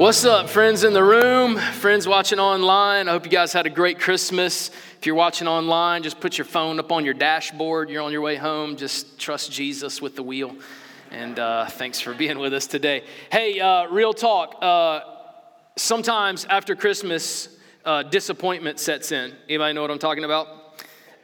What's up, friends in the room, friends watching online? I hope you guys had a great Christmas. If you're watching online, just put your phone up on your dashboard. You're on your way home. Just trust Jesus with the wheel. And uh, thanks for being with us today. Hey, uh, real talk. Uh, sometimes after Christmas, uh, disappointment sets in. Anybody know what I'm talking about?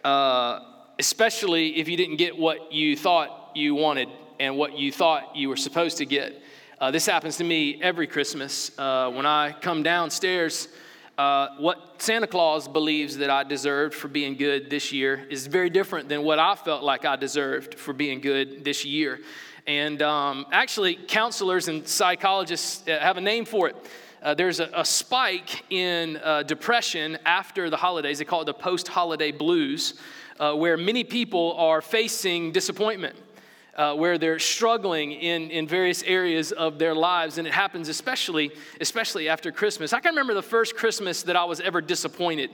Uh, especially if you didn't get what you thought you wanted and what you thought you were supposed to get. Uh, this happens to me every Christmas. when I come downstairs, uh, what Santa Claus believes that I deserved for being good this year is very different than what I felt like I deserved for being good this year. And um, actually, counselors and psychologists uh, have a name for it. Uh, there's a, a, spike in uh, depression after the holidays. They call it the post holiday blues, uh, where many people are facing disappointment uh, where they're struggling in, in various areas of their lives. And it happens especially, especially after Christmas. I can remember the first Christmas that I was ever disappointed.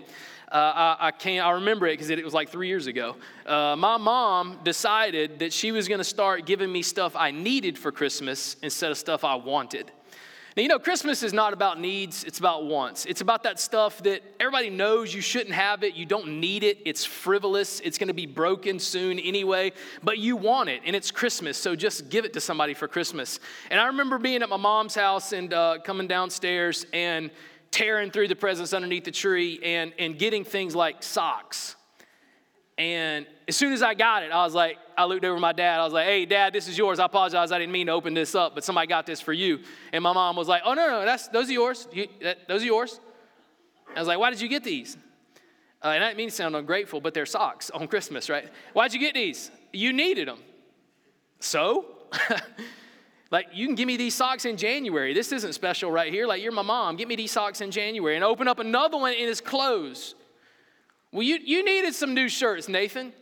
Uh, I, I, can't, I remember it because it, it, was like three years ago. Uh, my mom decided that she was going to start giving me stuff I needed for Christmas instead of stuff I wanted. Now, you know, Christmas is not about needs, it's about wants. It's about that stuff that everybody knows you shouldn't have it, you don't need it, it's frivolous, it's gonna be broken soon anyway, but you want it, and it's Christmas, so just give it to somebody for Christmas. And I remember being at my mom's house and uh, coming downstairs and tearing through the presents underneath the tree and, and getting things like socks and as soon as I got it, I was like, I looked over at my dad. I was like, hey, dad, this is yours. I apologize. I didn't mean to open this up, but somebody got this for you. And my mom was like, oh, no, no, that's, those are yours. You, that, those are yours. I was like, why did you get these? Uh, and I didn't mean to sound ungrateful, but they're socks on Christmas, right? Why'd you get these? You needed them. So? like, you can give me these socks in January. This isn't special right here. Like, you're my mom. Give me these socks in January. And open up another one in his clothes. Well, you, you needed some new shirts, Nathan.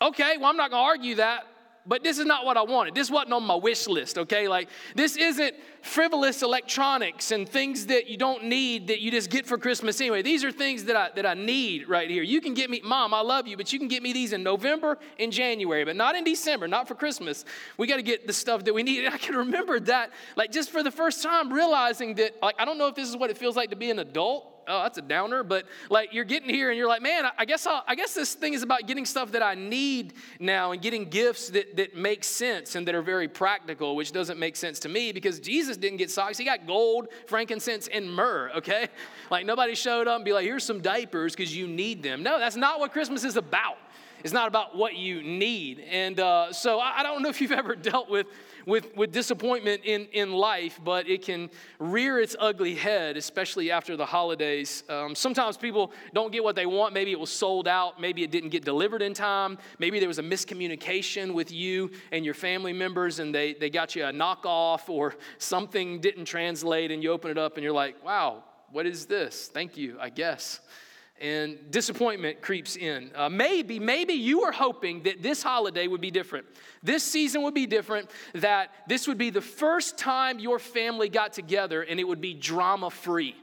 Okay, well, I'm not going to argue that, but this is not what I wanted. This wasn't on my wish list, okay? Like, this isn't frivolous electronics and things that you don't need that you just get for Christmas anyway. These are things that I, that I need right here. You can get me, Mom, I love you, but you can get me these in November and January, but not in December, not for Christmas. We got to get the stuff that we need. And I can remember that, like, just for the first time, realizing that, like, I don't know if this is what it feels like to be an adult oh, that's a downer. But like you're getting here and you're like, man, I guess I'll, I guess this thing is about getting stuff that I need now and getting gifts that, that make sense and that are very practical, which doesn't make sense to me because Jesus didn't get socks. He got gold, frankincense, and myrrh, okay? Like nobody showed up and be like, here's some diapers because you need them. No, that's not what Christmas is about. It's not about what you need. And uh, so I, I don't know if you've ever dealt with with, with disappointment in, in life, but it can rear its ugly head, especially after the holidays. Um, sometimes people don't get what they want. Maybe it was sold out. Maybe it didn't get delivered in time. Maybe there was a miscommunication with you and your family members, and they, they got you a knockoff, or something didn't translate, and you open it up and you're like, wow, what is this? Thank you, I guess and disappointment creeps in. Uh, maybe, maybe you were hoping that this holiday would be different. This season would be different, that this would be the first time your family got together and it would be drama free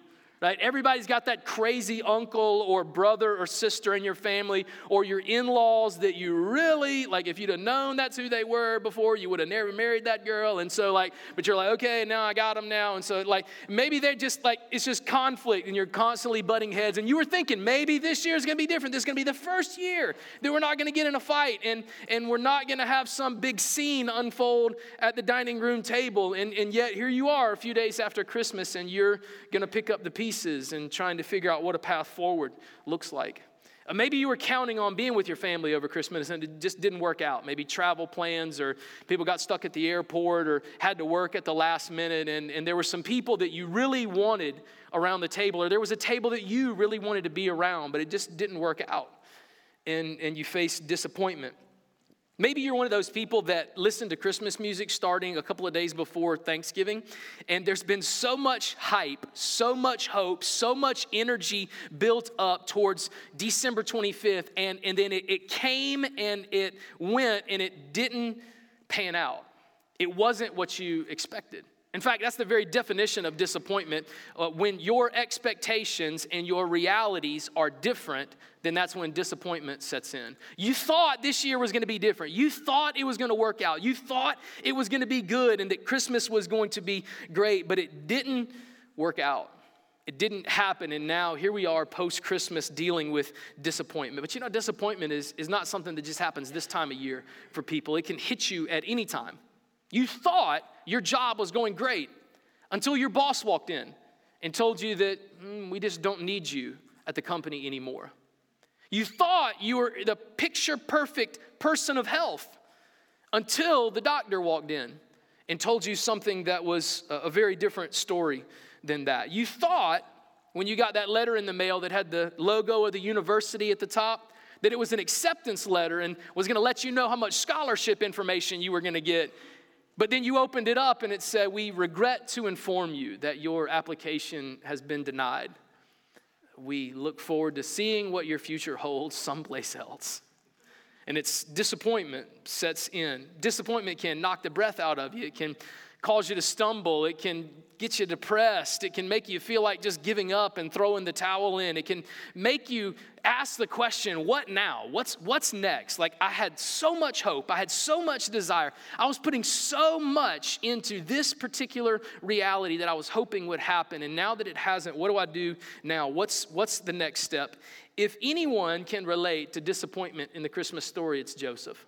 right? Everybody's got that crazy uncle or brother or sister in your family or your in laws that you really, like, if you'd have known that's who they were before, you would have never married that girl. And so, like, but you're like, okay, now I got them now. And so, like, maybe they're just like, it's just conflict and you're constantly butting heads. And you were thinking, maybe this year is going to be different. This is going to be the first year that we're not going to get in a fight and, and we're not going to have some big scene unfold at the dining room table. And, and yet, here you are a few days after Christmas and you're going to pick up the pieces pieces and trying to figure out what a path forward looks like. Uh, maybe you were counting on being with your family over Christmas and it just didn't work out. Maybe travel plans or people got stuck at the airport or had to work at the last minute, and, and there were some people that you really wanted around the table, or there was a table that you really wanted to be around, but it just didn't work out. And, and you faced disappointment. Maybe you're one of those people that listen to Christmas music starting a couple of days before Thanksgiving, and there's been so much hype, so much hope, so much energy built up towards December 25th, and, and then it, it came and it went and it didn't pan out. It wasn't what you expected. In fact, that's the very definition of disappointment. Uh, when your expectations and your realities are different, then that's when disappointment sets in. You thought this year was going to be different. You thought it was going to work out. You thought it was going to be good and that Christmas was going to be great, but it didn't work out. It didn't happen, and now here we are post Christmas dealing with disappointment. But you know, disappointment is, is not something that just happens this time of year for people, it can hit you at any time. You thought your job was going great until your boss walked in and told you that mm, we just don't need you at the company anymore. You thought you were the picture perfect person of health until the doctor walked in and told you something that was a very different story than that. You thought when you got that letter in the mail that had the logo of the university at the top that it was an acceptance letter and was going to let you know how much scholarship information you were going to get but then you opened it up and it said, We regret to inform you that your application has been denied. We look forward to seeing what your future holds someplace else. And it's disappointment sets in. Disappointment can knock the breath out of you. It can cause you to stumble. It can get you depressed. It can make you feel like just giving up and throwing the towel in. It can make you ask the question, what now? What's, what's next? Like, I had so much hope. I had so much desire. I was putting so much into this particular reality that I was hoping would happen. And now that it hasn't, what do I do now? What's, what's the next step? If anyone can relate to disappointment in the Christmas story, it's Joseph.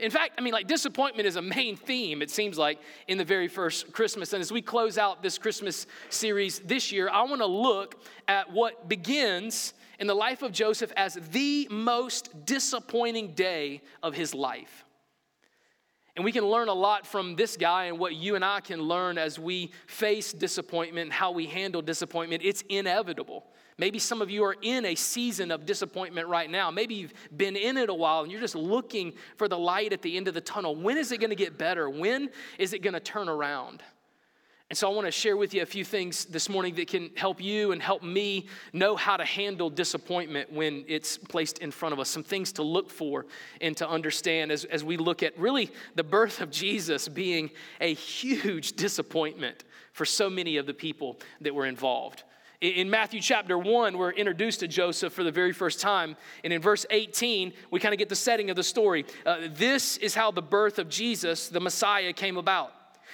In fact, I mean, like disappointment is a main theme, it seems like, in the very first Christmas. And as we close out this Christmas series this year, I want to look at what begins in the life of Joseph as the most disappointing day of his life. And we can learn a lot from this guy and what you and I can learn as we face disappointment how we handle disappointment. It's inevitable. Maybe some of you are in a season of disappointment right now. Maybe you've been in it a while and you're just looking for the light at the end of the tunnel. When is it going to get better? When is it going to turn around? And so I want to share with you a few things this morning that can help you and help me know how to handle disappointment when it's placed in front of us. Some things to look for and to understand as, as we look at really the birth of Jesus being a huge disappointment for so many of the people that were involved. In Matthew chapter 1, we're introduced to Joseph for the very first time. And in verse 18, we kind of get the setting of the story. Uh, this is how the birth of Jesus, the Messiah, came about.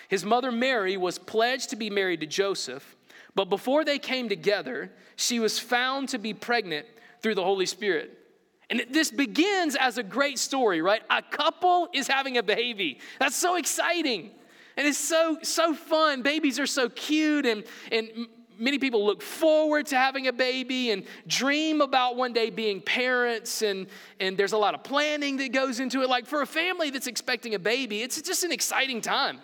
His mother Mary was pledged to be married to Joseph, but before they came together, she was found to be pregnant through the Holy Spirit. And this begins as a great story, right? A couple is having a baby. That's so exciting. And it's so so fun. Babies are so cute and and many people look forward to having a baby and dream about one day being parents and, and there's a lot of planning that goes into it. Like for a family that's expecting a baby it's just an exciting time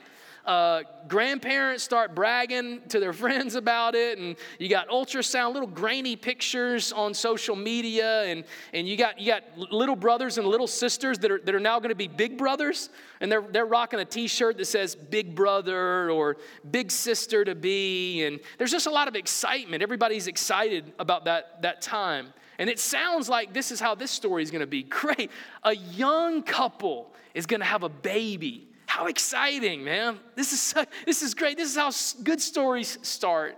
uh, grandparents start bragging to their friends about it, and you got ultrasound, little grainy pictures on social media, and, and you, got, you got little brothers and little sisters that are, that are now going to be big brothers, and they're, they're rocking a t shirt that says big brother or big sister to be, and there's just a lot of excitement. Everybody's excited about that, that time. And it sounds like this is how this story is going to be. Great. A young couple is going to have a baby. How exciting, man. This is, this is great. This is how good stories start.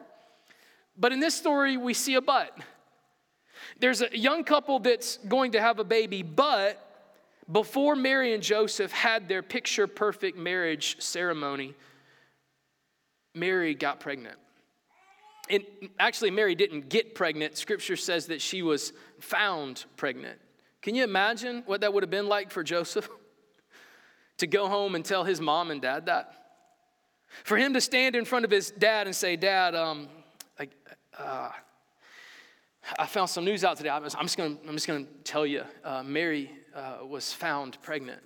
But in this story, we see a but. There's a young couple that's going to have a baby, but before Mary and Joseph had their picture perfect marriage ceremony, Mary got pregnant. And actually, Mary didn't get pregnant. Scripture says that she was found pregnant. Can you imagine what that would have been like for Joseph? to go home and tell his mom and dad that. For him to stand in front of his dad and say, Dad, um, I, uh, I found some news out today. I'm just I'm just going to tell you, uh, Mary uh, was found pregnant.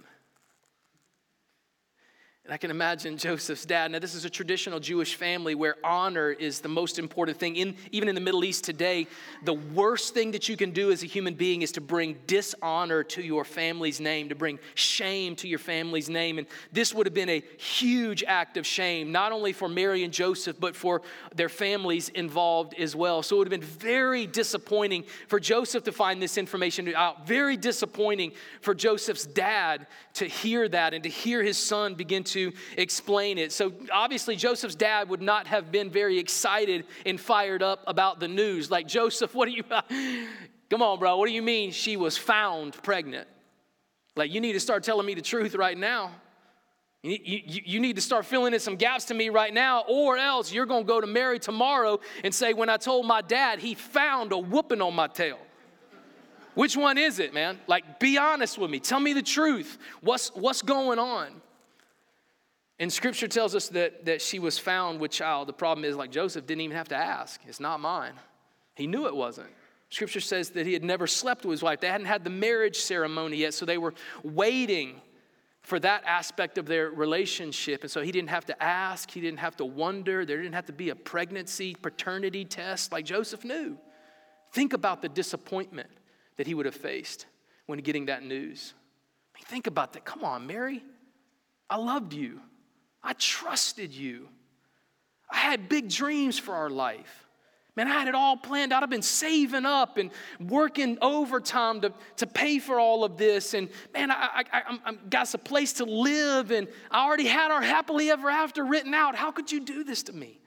And I can imagine Joseph's dad. Now, this is a traditional Jewish family where honor is the most important thing. In, even in the Middle East today, the worst thing that you can do as a human being is to bring dishonor to your family's name, to bring shame to your family's name. And this would have been a huge act of shame, not only for Mary and Joseph, but for their families involved as well. So it would have been very disappointing for Joseph to find this information out, very disappointing for Joseph's dad to hear that and to hear his son begin to explain it. So obviously, Joseph's dad would not have been very excited and fired up about the news. Like, Joseph, what do you, come on, bro, what do you mean she was found pregnant? Like, you need to start telling me the truth right now. You, you, you, need to start filling in some gaps to me right now, or else you're going to go to Mary tomorrow and say, When I told my dad, he found a whooping on my tail. Which one is it, man? Like, be honest with me. Tell me the truth. What's, what's going on? And scripture tells us that, that she was found with child. The problem is, like Joseph didn't even have to ask. It's not mine. He knew it wasn't. Scripture says that he had never slept with his wife. They hadn't had the marriage ceremony yet, so they were waiting for that aspect of their relationship. And so he didn't have to ask, he didn't have to wonder, there didn't have to be a pregnancy, paternity test like Joseph knew. Think about the disappointment that he would have faced when getting that news. I mean, think about that. Come on, Mary. I loved you. I trusted you. I had big dreams for our life. Man, I had it all planned out. I've been saving up and working overtime to, to pay for all of this. And man, I, I, I, got a place to live, and I already had our happily ever after written out. How could you do this to me?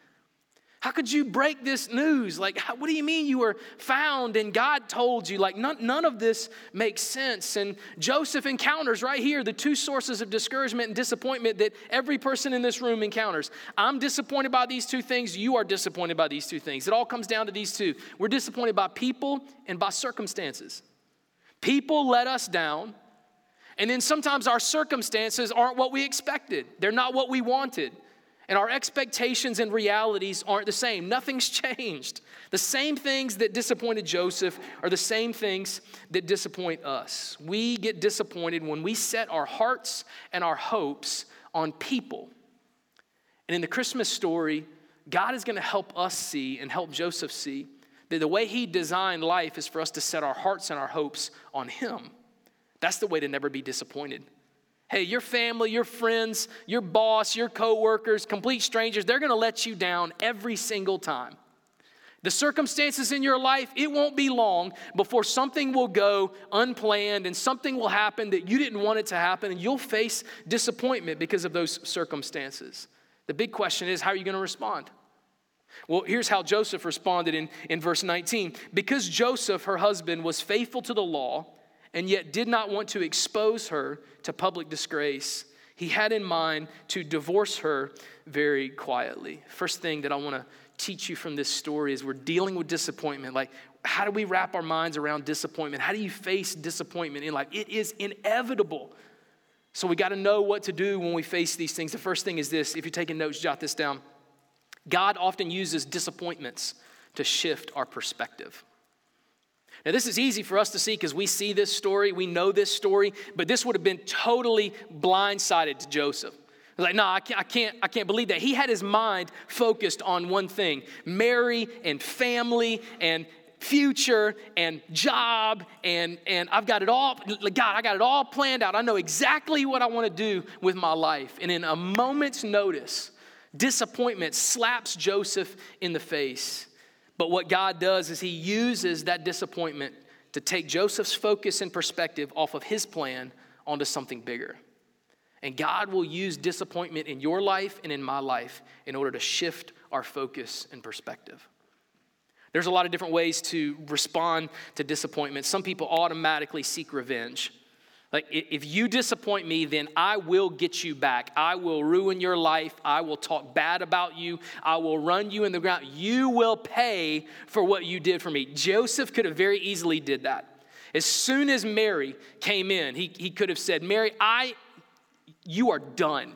How could you break this news? Like, what do you mean you were found and God told you? Like, none, none of this makes sense. And Joseph encounters right here the two sources of discouragement and disappointment that every person in this room encounters. I'm disappointed by these two things. You are disappointed by these two things. It all comes down to these two. We're disappointed by people and by circumstances. People let us down. And then sometimes our circumstances aren't what we expected, they're not what we wanted. And our expectations and realities aren't the same. Nothing's changed. The same things that disappointed Joseph are the same things that disappoint us. We get disappointed when we set our hearts and our hopes on people. And in the Christmas story, God is going to help us see and help Joseph see that the way he designed life is for us to set our hearts and our hopes on him. That's the way to never be disappointed. Hey, your family, your friends, your boss, your coworkers, complete strangers, they're going to let you down every single time. The circumstances in your life, it won't be long before something will go unplanned and something will happen that you didn't want it to happen, and you'll face disappointment because of those circumstances. The big question is, how are you going to respond? Well, here's how Joseph responded in, in verse 19. Because Joseph, her husband, was faithful to the law and yet did not want to expose her to public disgrace, he had in mind to divorce her very quietly. First thing that I want to teach you from this story is we're dealing with disappointment. Like, how do we wrap our minds around disappointment? How do you face disappointment in life? It is inevitable. So we got to know what to do when we face these things. The first thing is this if you're taking notes, jot this down. God often uses disappointments to shift our perspective. Now, this is easy for us to see because we see this story, we know this story, but this would have been totally blindsided to Joseph. Like, no, I can't, I can't, I can't believe that. He had his mind focused on one thing Mary and family and future and job and and I've got it all God I got it all planned out I know exactly what I want to do with my life and in a moment's notice disappointment slaps Joseph in the face but what God does is He uses that disappointment to take Joseph's focus and perspective off of his plan onto something bigger. And God will use disappointment in your life and in my life in order to shift our focus and perspective. There's a lot of different ways to respond to disappointment. Some people automatically seek revenge. Like, if you disappoint me, then I will get you back. I will ruin your life. I will talk bad about you. I will run you in the ground. You will pay for what you did for me. Joseph could have very easily did that. As soon as Mary came in, he, he could have said, Mary, I, you are done.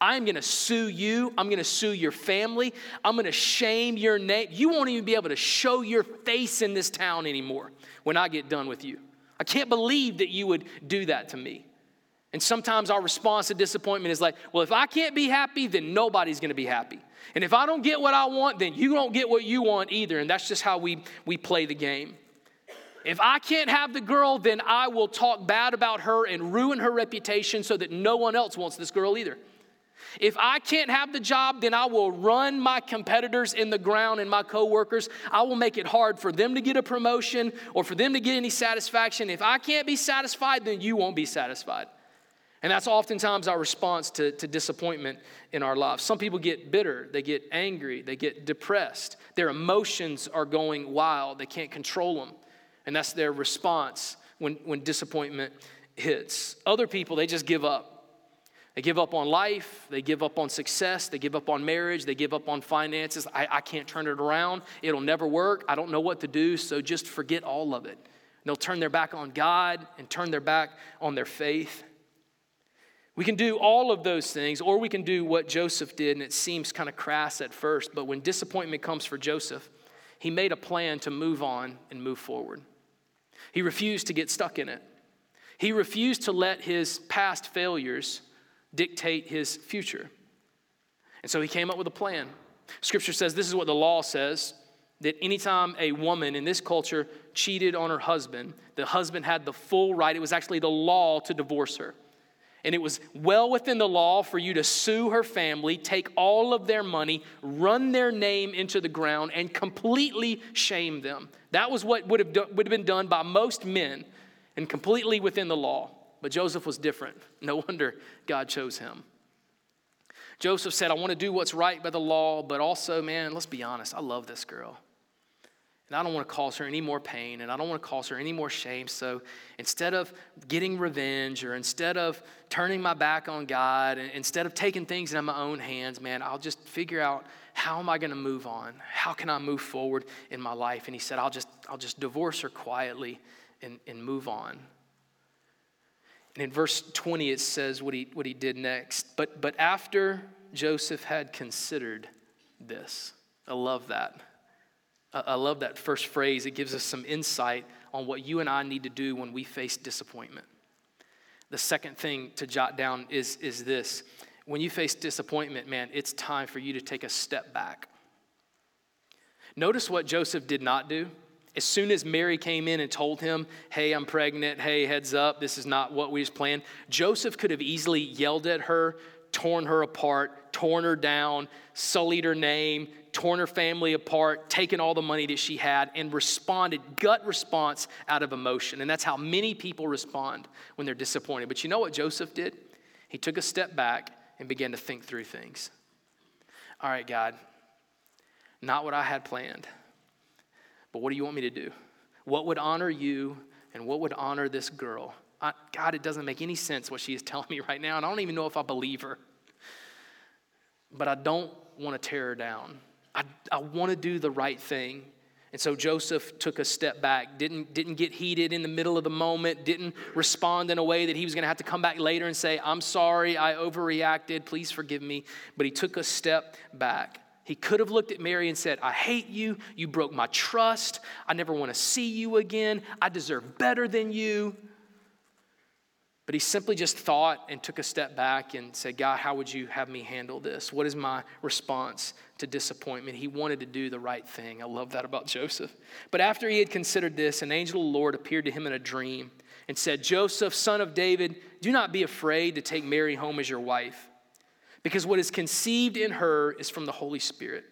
I'm gonna sue you. I'm gonna sue your family. I'm gonna shame your name. You won't even be able to show your face in this town anymore when I get done with you. I can't believe that you would do that to me. And sometimes our response to disappointment is like, well, if I can't be happy, then nobody's gonna be happy. And if I don't get what I want, then you don't get what you want either. And that's just how we, we play the game. If I can't have the girl, then I will talk bad about her and ruin her reputation so that no one else wants this girl either. If I can't have the job, then I will run my competitors in the ground and my coworkers. I will make it hard for them to get a promotion or for them to get any satisfaction. If I can't be satisfied, then you won't be satisfied. And that's oftentimes our response to, to disappointment in our lives. Some people get bitter, they get angry, they get depressed. Their emotions are going wild, they can't control them. And that's their response when, when disappointment hits. Other people, they just give up. They give up on life, they give up on success, they give up on marriage, they give up on finances. I, I can't turn it around, it'll never work, I don't know what to do, so just forget all of it. And they'll turn their back on God and turn their back on their faith. We can do all of those things, or we can do what Joseph did, and it seems kind of crass at first, but when disappointment comes for Joseph, he made a plan to move on and move forward. He refused to get stuck in it. He refused to let his past failures dictate his future. And so he came up with a plan. Scripture says this is what the law says that anytime a woman in this culture cheated on her husband, the husband had the full right, it was actually the law to divorce her. And it was well within the law for you to sue her family, take all of their money, run their name into the ground, and completely shame them. That was what would have, do, would have been done by most men and completely within the law. But Joseph was different. No wonder God chose him. Joseph said, I want to do what's right by the law, but also, man, let's be honest, I love this girl. And I don't want to cause her any more pain and I don't want to cause her any more shame. So instead of getting revenge or instead of turning my back on God and instead of taking things in my own hands, man, I'll just figure out how am I going to move on? How can I move forward in my life? And he said, I'll just, I'll just divorce her quietly and, and move on. And in verse 20, it says what he, what he did next. But, but after Joseph had considered this, I love that. I love that first phrase. It gives us some insight on what you and I need to do when we face disappointment. The second thing to jot down is, is this when you face disappointment, man, it's time for you to take a step back. Notice what Joseph did not do. As soon as Mary came in and told him, Hey, I'm pregnant, hey, heads up, this is not what we just planned, Joseph could have easily yelled at her, torn her apart, torn her down, sullied her name, torn her family apart, taken all the money that she had, and responded, gut response out of emotion. And that's how many people respond when they're disappointed. But you know what Joseph did? He took a step back and began to think through things. All right, God, not what I had planned, but what do you want me to do? What would honor you and what would honor this girl? I, God, it doesn't make any sense what she is telling me right now, and I don't even know if I believe her. But I don't want to tear her down. I, I want to do the right thing. And so Joseph took a step back, didn't, didn't get heated in the middle of the moment, didn't respond in a way that he was going to have to come back later and say, I'm sorry, I overreacted, please forgive me. But he took a step back. He could have looked at Mary and said, I hate you. You broke my trust. I never want to see you again. I deserve better than you. But he simply just thought and took a step back and said, God, how would you have me handle this? What is my response to disappointment? He wanted to do the right thing. I love that about Joseph. But after he had considered this, an angel of the Lord appeared to him in a dream and said, Joseph, son of David, do not be afraid to take Mary home as your wife, because what is conceived in her is from the Holy Spirit.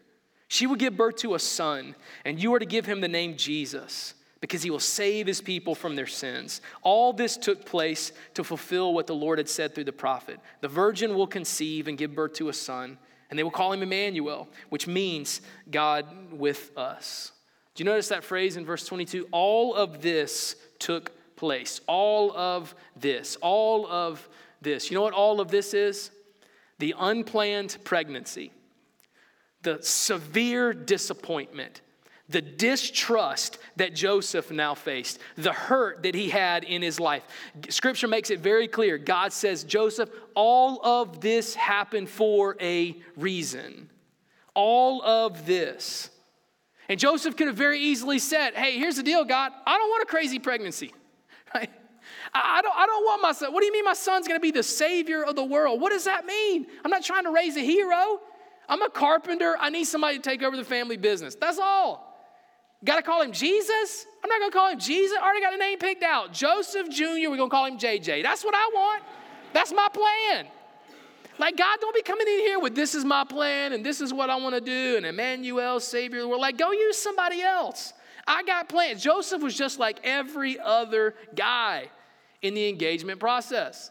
She will give birth to a son, and you are to give him the name Jesus because he will save his people from their sins. All this took place to fulfill what the Lord had said through the prophet. The virgin will conceive and give birth to a son, and they will call him Emmanuel, which means God with us. Do you notice that phrase in verse 22? All of this took place. All of this. All of this. You know what all of this is? The unplanned pregnancy, the severe disappointment the distrust that Joseph now faced, the hurt that he had in his life. Scripture makes it very clear. God says, Joseph, all of this happened for a reason. All of this. And Joseph could have very easily said, Hey, here's the deal, God. I don't want a crazy pregnancy. Right? I, I, don't, I don't want my son. What do you mean my son's going to be the savior of the world? What does that mean? I'm not trying to raise a hero. I'm a carpenter. I need somebody to take over the family business. That's all. Got to call him Jesus? I'm not going to call him Jesus. I already got a name picked out. Joseph Jr., we're going to call him JJ. That's what I want. That's my plan. Like, God, don't be coming in here with this is my plan and this is what I want to do and Emmanuel, Savior. We're like, go use somebody else. I got plans. Joseph was just like every other guy in the engagement process.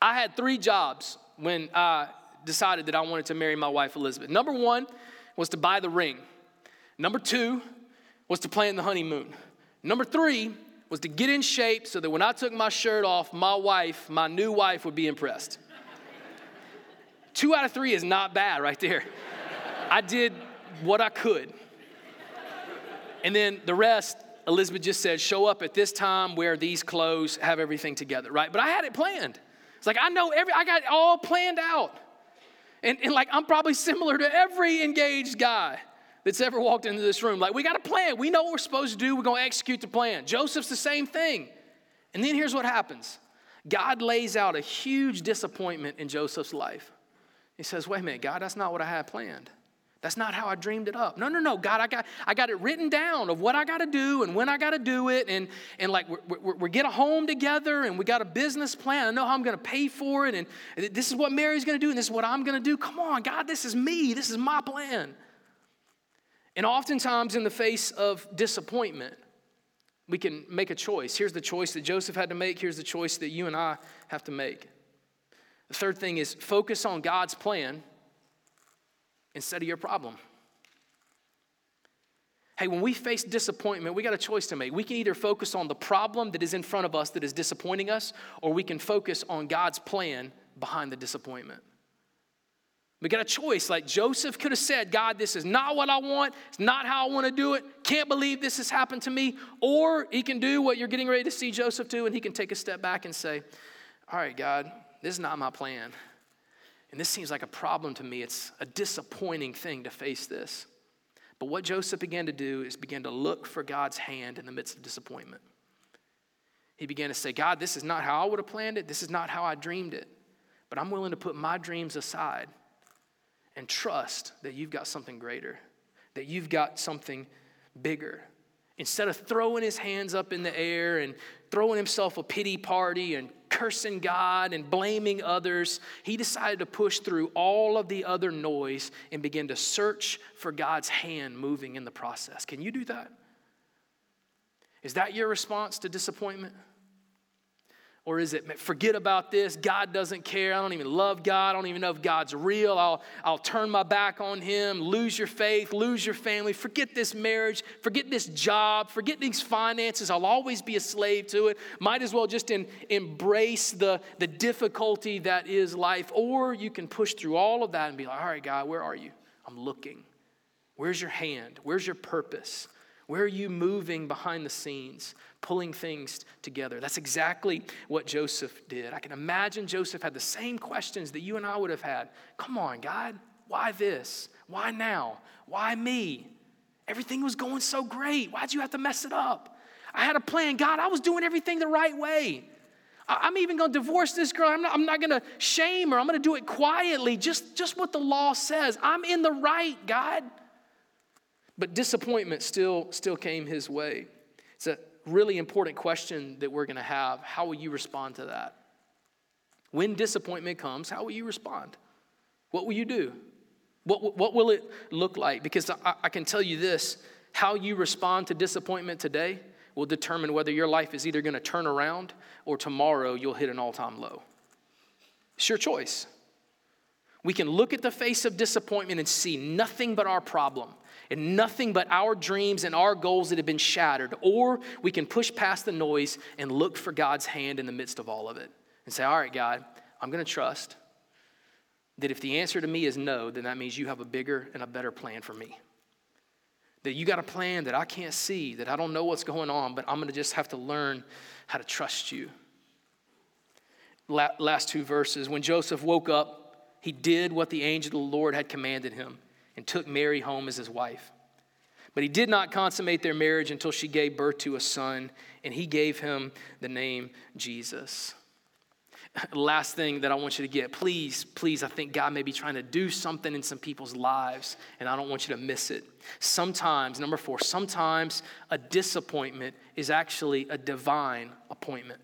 I had three jobs when I decided that I wanted to marry my wife, Elizabeth. Number one was to buy the ring, number two was to plan the honeymoon, number three was to get in shape so that when I took my shirt off, my wife, my new wife, would be impressed. Two out of three is not bad right there. I did what I could. And then the rest, Elizabeth just said, show up at this time, wear these clothes, have everything together, right? But I had it planned. It's like I know every, I got it all planned out. And, and like I'm probably similar to every engaged guy that's ever walked into this room. Like we got a plan. We know what we're supposed to do. We're going to execute the plan. Joseph's the same thing. And then here's what happens God lays out a huge disappointment in Joseph's life. He says, Wait a minute, God, that's not what I had planned. That's not how I dreamed it up. No, no, no, God, I got, I got it written down of what I got to do and when I got to do it. And, and like, we're, we're, we get a home together and we got a business plan. I know how I'm going to pay for it. And this is what Mary's going to do and this is what I'm going to do. Come on, God, this is me. This is my plan. And oftentimes, in the face of disappointment, we can make a choice. Here's the choice that Joseph had to make. Here's the choice that you and I have to make. The third thing is focus on God's plan instead of your problem. Hey, when we face disappointment, we got a choice to make. We can either focus on the problem that is in front of us that is disappointing us, or we can focus on God's plan behind the disappointment. We got a choice. Like Joseph could have said, God, this is not what I want. It's not how I want to do it. Can't believe this has happened to me. Or he can do what you're getting ready to see Joseph do, and he can take a step back and say, All right, God, this is not my plan. And this seems like a problem to me. It's a disappointing thing to face this. But what Joseph began to do is began to look for God's hand in the midst of disappointment. He began to say, God, this is not how I would have planned it. This is not how I dreamed it. But I'm willing to put my dreams aside and trust that you've got something greater, that you've got something bigger. Instead of throwing his hands up in the air and throwing himself a pity party and cursing God and blaming others, he decided to push through all of the other noise and begin to search for God's hand moving in the process. Can you do that? Is that your response to disappointment? Or is it, forget about this, God doesn't care, I don't even love God, I don't even know if God's real, I'll, I'll turn my back on Him, lose your faith, lose your family, forget this marriage, forget this job, forget these finances, I'll always be a slave to it. Might as well just in, embrace the, the difficulty that is life. Or you can push through all of that and be like, all right, God, where are you? I'm looking. Where's your hand? Where's your purpose? Where are you moving behind the scenes? Pulling things together. That's exactly what Joseph did. I can imagine Joseph had the same questions that you and I would have had. Come on, God, why this? Why now? Why me? Everything was going so great. Why'd you have to mess it up? I had a plan. God, I was doing everything the right way. I'm even going to divorce this girl. I'm not, I'm not going to shame her. I'm going to do it quietly, just, just what the law says. I'm in the right, God. But disappointment still, still came his way. It's a really important question that we're going to have. How will you respond to that? When disappointment comes, how will you respond? What will you do? What, what will it look like? Because I, I can tell you this how you respond to disappointment today will determine whether your life is either going to turn around or tomorrow you'll hit an all time low. It's your choice. We can look at the face of disappointment and see nothing but our problem and nothing but our dreams and our goals that have been shattered. Or we can push past the noise and look for God's hand in the midst of all of it and say, All right, God, I'm going to trust that if the answer to me is no, then that means you have a bigger and a better plan for me. That you got a plan that I can't see, that I don't know what's going on, but I'm going to just have to learn how to trust you. Last two verses. When Joseph woke up, he did what the angel of the Lord had commanded him and took Mary home as his wife. But he did not consummate their marriage until she gave birth to a son, and he gave him the name Jesus. Last thing that I want you to get, please, please, I think God may be trying to do something in some people's lives, and I don't want you to miss it. Sometimes, number four, sometimes a disappointment is actually a divine appointment.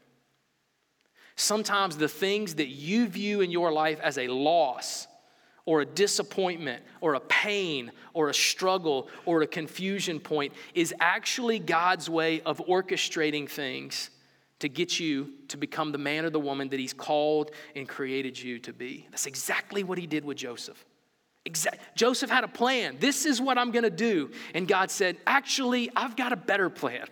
Sometimes the things that you view in your life as a loss, or a disappointment or a pain or a struggle or a confusion point is actually God's way of orchestrating things to get you to become the man or the woman that He's called and created you to be. That's exactly what He did with Joseph. Exact. Joseph had a plan. This is what I'm going to do. And God said, Actually, I've got a better plan.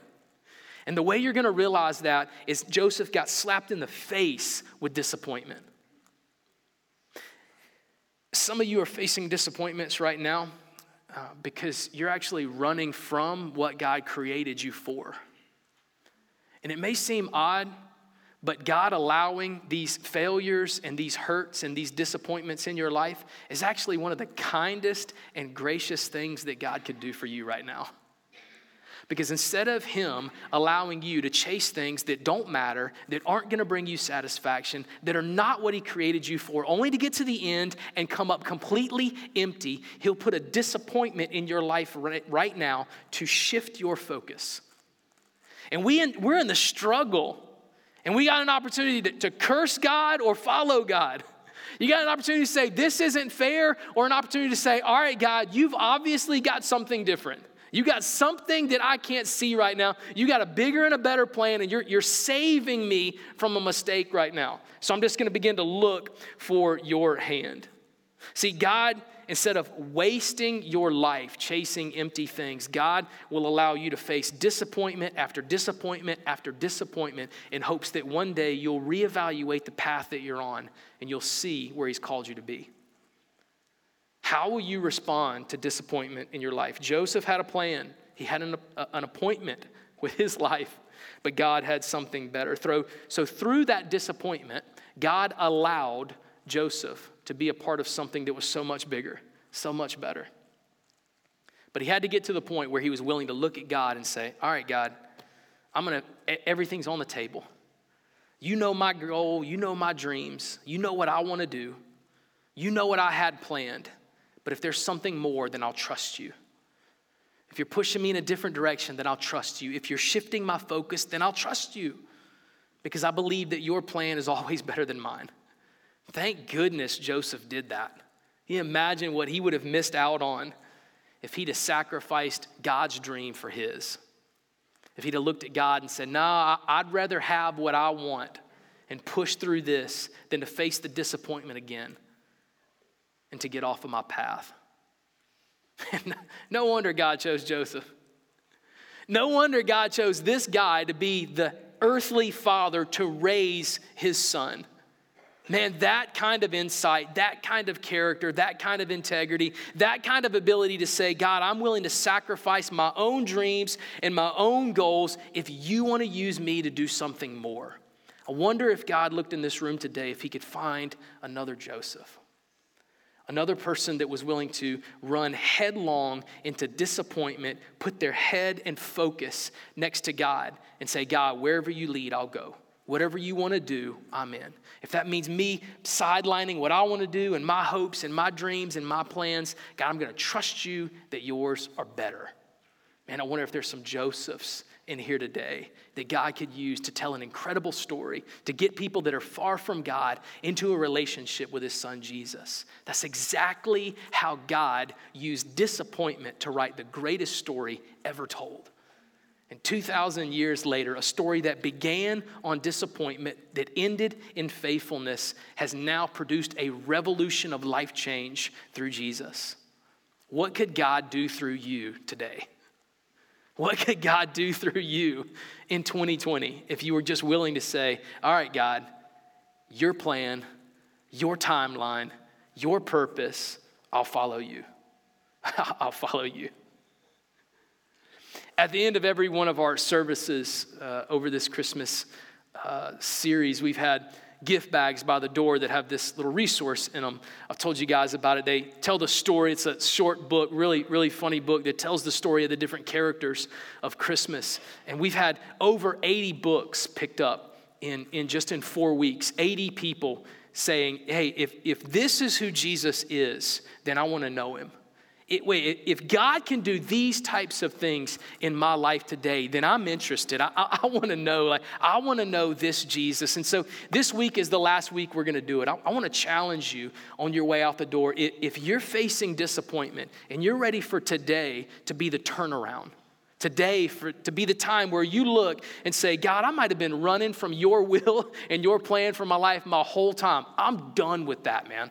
And the way you're going to realize that is Joseph got slapped in the face with disappointment. Some of you are facing disappointments right now uh, because you're actually running from what God created you for. And it may seem odd, but God allowing these failures and these hurts and these disappointments in your life is actually one of the kindest and gracious things that God could do for you right now. Because instead of Him allowing you to chase things that don't matter, that aren't gonna bring you satisfaction, that are not what He created you for, only to get to the end and come up completely empty, He'll put a disappointment in your life right, now to shift your focus. And we in, we're in the struggle, and we got an opportunity to, to curse God or follow God. You got an opportunity to say, This isn't fair, or an opportunity to say, All right, God, you've obviously got something different. You got something that I can't see right now. You got a bigger and a better plan, and you're, you're saving me from a mistake right now. So I'm just going to begin to look for your hand. See, God, instead of wasting your life chasing empty things, God will allow you to face disappointment after disappointment after disappointment in hopes that one day you'll reevaluate the path that you're on and you'll see where He's called you to be. How will you respond to disappointment in your life? Joseph had a plan, he had an, an appointment with his life, but God had something better. So, through that disappointment, God allowed Joseph to be a part of something that was so much bigger, so much better. But he had to get to the point where he was willing to look at God and say, All right, God, I'm to, everything's on the table. You know my goal, you know my dreams, you know what I want to do, you know what I had planned. But if there's something more, then I'll trust you. If you're pushing me in a different direction, then I'll trust you. If you're shifting my focus, then I'll trust you because I believe that your plan is always better than mine. Thank goodness Joseph did that. He imagined what he would have missed out on if he'd have sacrificed God's dream for his. If he'd have looked at God and said, Nah, I'd rather have what I want and push through this than to face the disappointment again and to get off of my path. no wonder God chose Joseph. No wonder God chose this guy to be the earthly father to raise his son. Man, that kind of insight, that kind of character, that kind of integrity, that kind of ability to say, God, I'm willing to sacrifice my own dreams and my own goals if you want to use me to do something more. I wonder if God looked in this room today if he could find another Joseph. Another person that was willing to run headlong into disappointment, put their head and focus next to God and say, God, wherever you lead, I'll go. Whatever you want to do, I'm in. If that means me sidelining what I want to do and my hopes and my dreams and my plans, God, I'm going to trust you that yours are better. Man, I wonder if there's some Josephs in here today that God could use to tell an incredible story, to get people that are far from God into a relationship with his son Jesus. That's exactly how God used disappointment to write the greatest story ever told. And 2,000 years later, a story that began on disappointment, that ended in faithfulness, has now produced a revolution of life change through Jesus. What could God do through you today? What could God do through you in 2020 if you were just willing to say, All right, God, your plan, your timeline, your purpose, I'll follow you. I'll follow you. At the end of every one of our services uh, over this Christmas uh, series, we've had gift bags by the door that have this little resource in them. I've told you guys about it. They tell the story. It's a short book, really, really funny book that tells the story of the different characters of Christmas. And we've had over 80 books picked up in, in just in four weeks. 80 people saying, hey, if, if this is who Jesus is, then I want to know him. It, wait, if God can do these types of things in my life today, then I'm interested. I, I, I want to know, like, I want to know this Jesus. And so this week is the last week we're going to do it. I, I want to challenge you on your way out the door. If, if you're facing disappointment and you're ready for today to be the turnaround, today for, to be the time where you look and say, God, I might have been running from your will and your plan for my life my whole time. I'm done with that, man.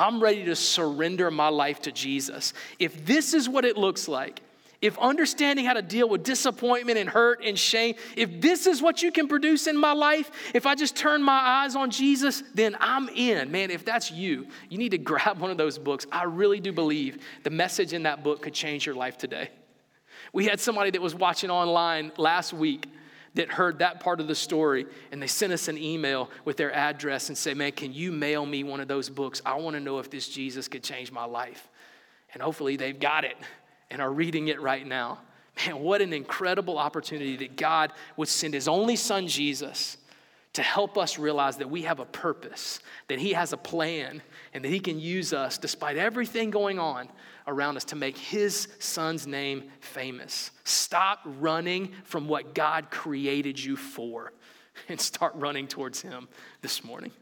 I'm ready to surrender my life to Jesus. If this is what it looks like, if understanding how to deal with disappointment and hurt and shame, if this is what you can produce in my life, if I just turn my eyes on Jesus, then I'm in. Man, if that's you, you need to grab one of those books. I really do believe the message in that book could change your life today. We had somebody that was watching online last week that heard that part of the story and they sent us an email with their address and say, Man, can you mail me one of those books? I want to know if this Jesus could change my life. And hopefully they've got it and are reading it right now. Man, what an incredible opportunity that God would send his only son, Jesus, to help us realize that we have a purpose, that he has a plan, and that he can use us despite everything going on around us to make his son's name famous. Stop running from what God created you for and start running towards him this morning.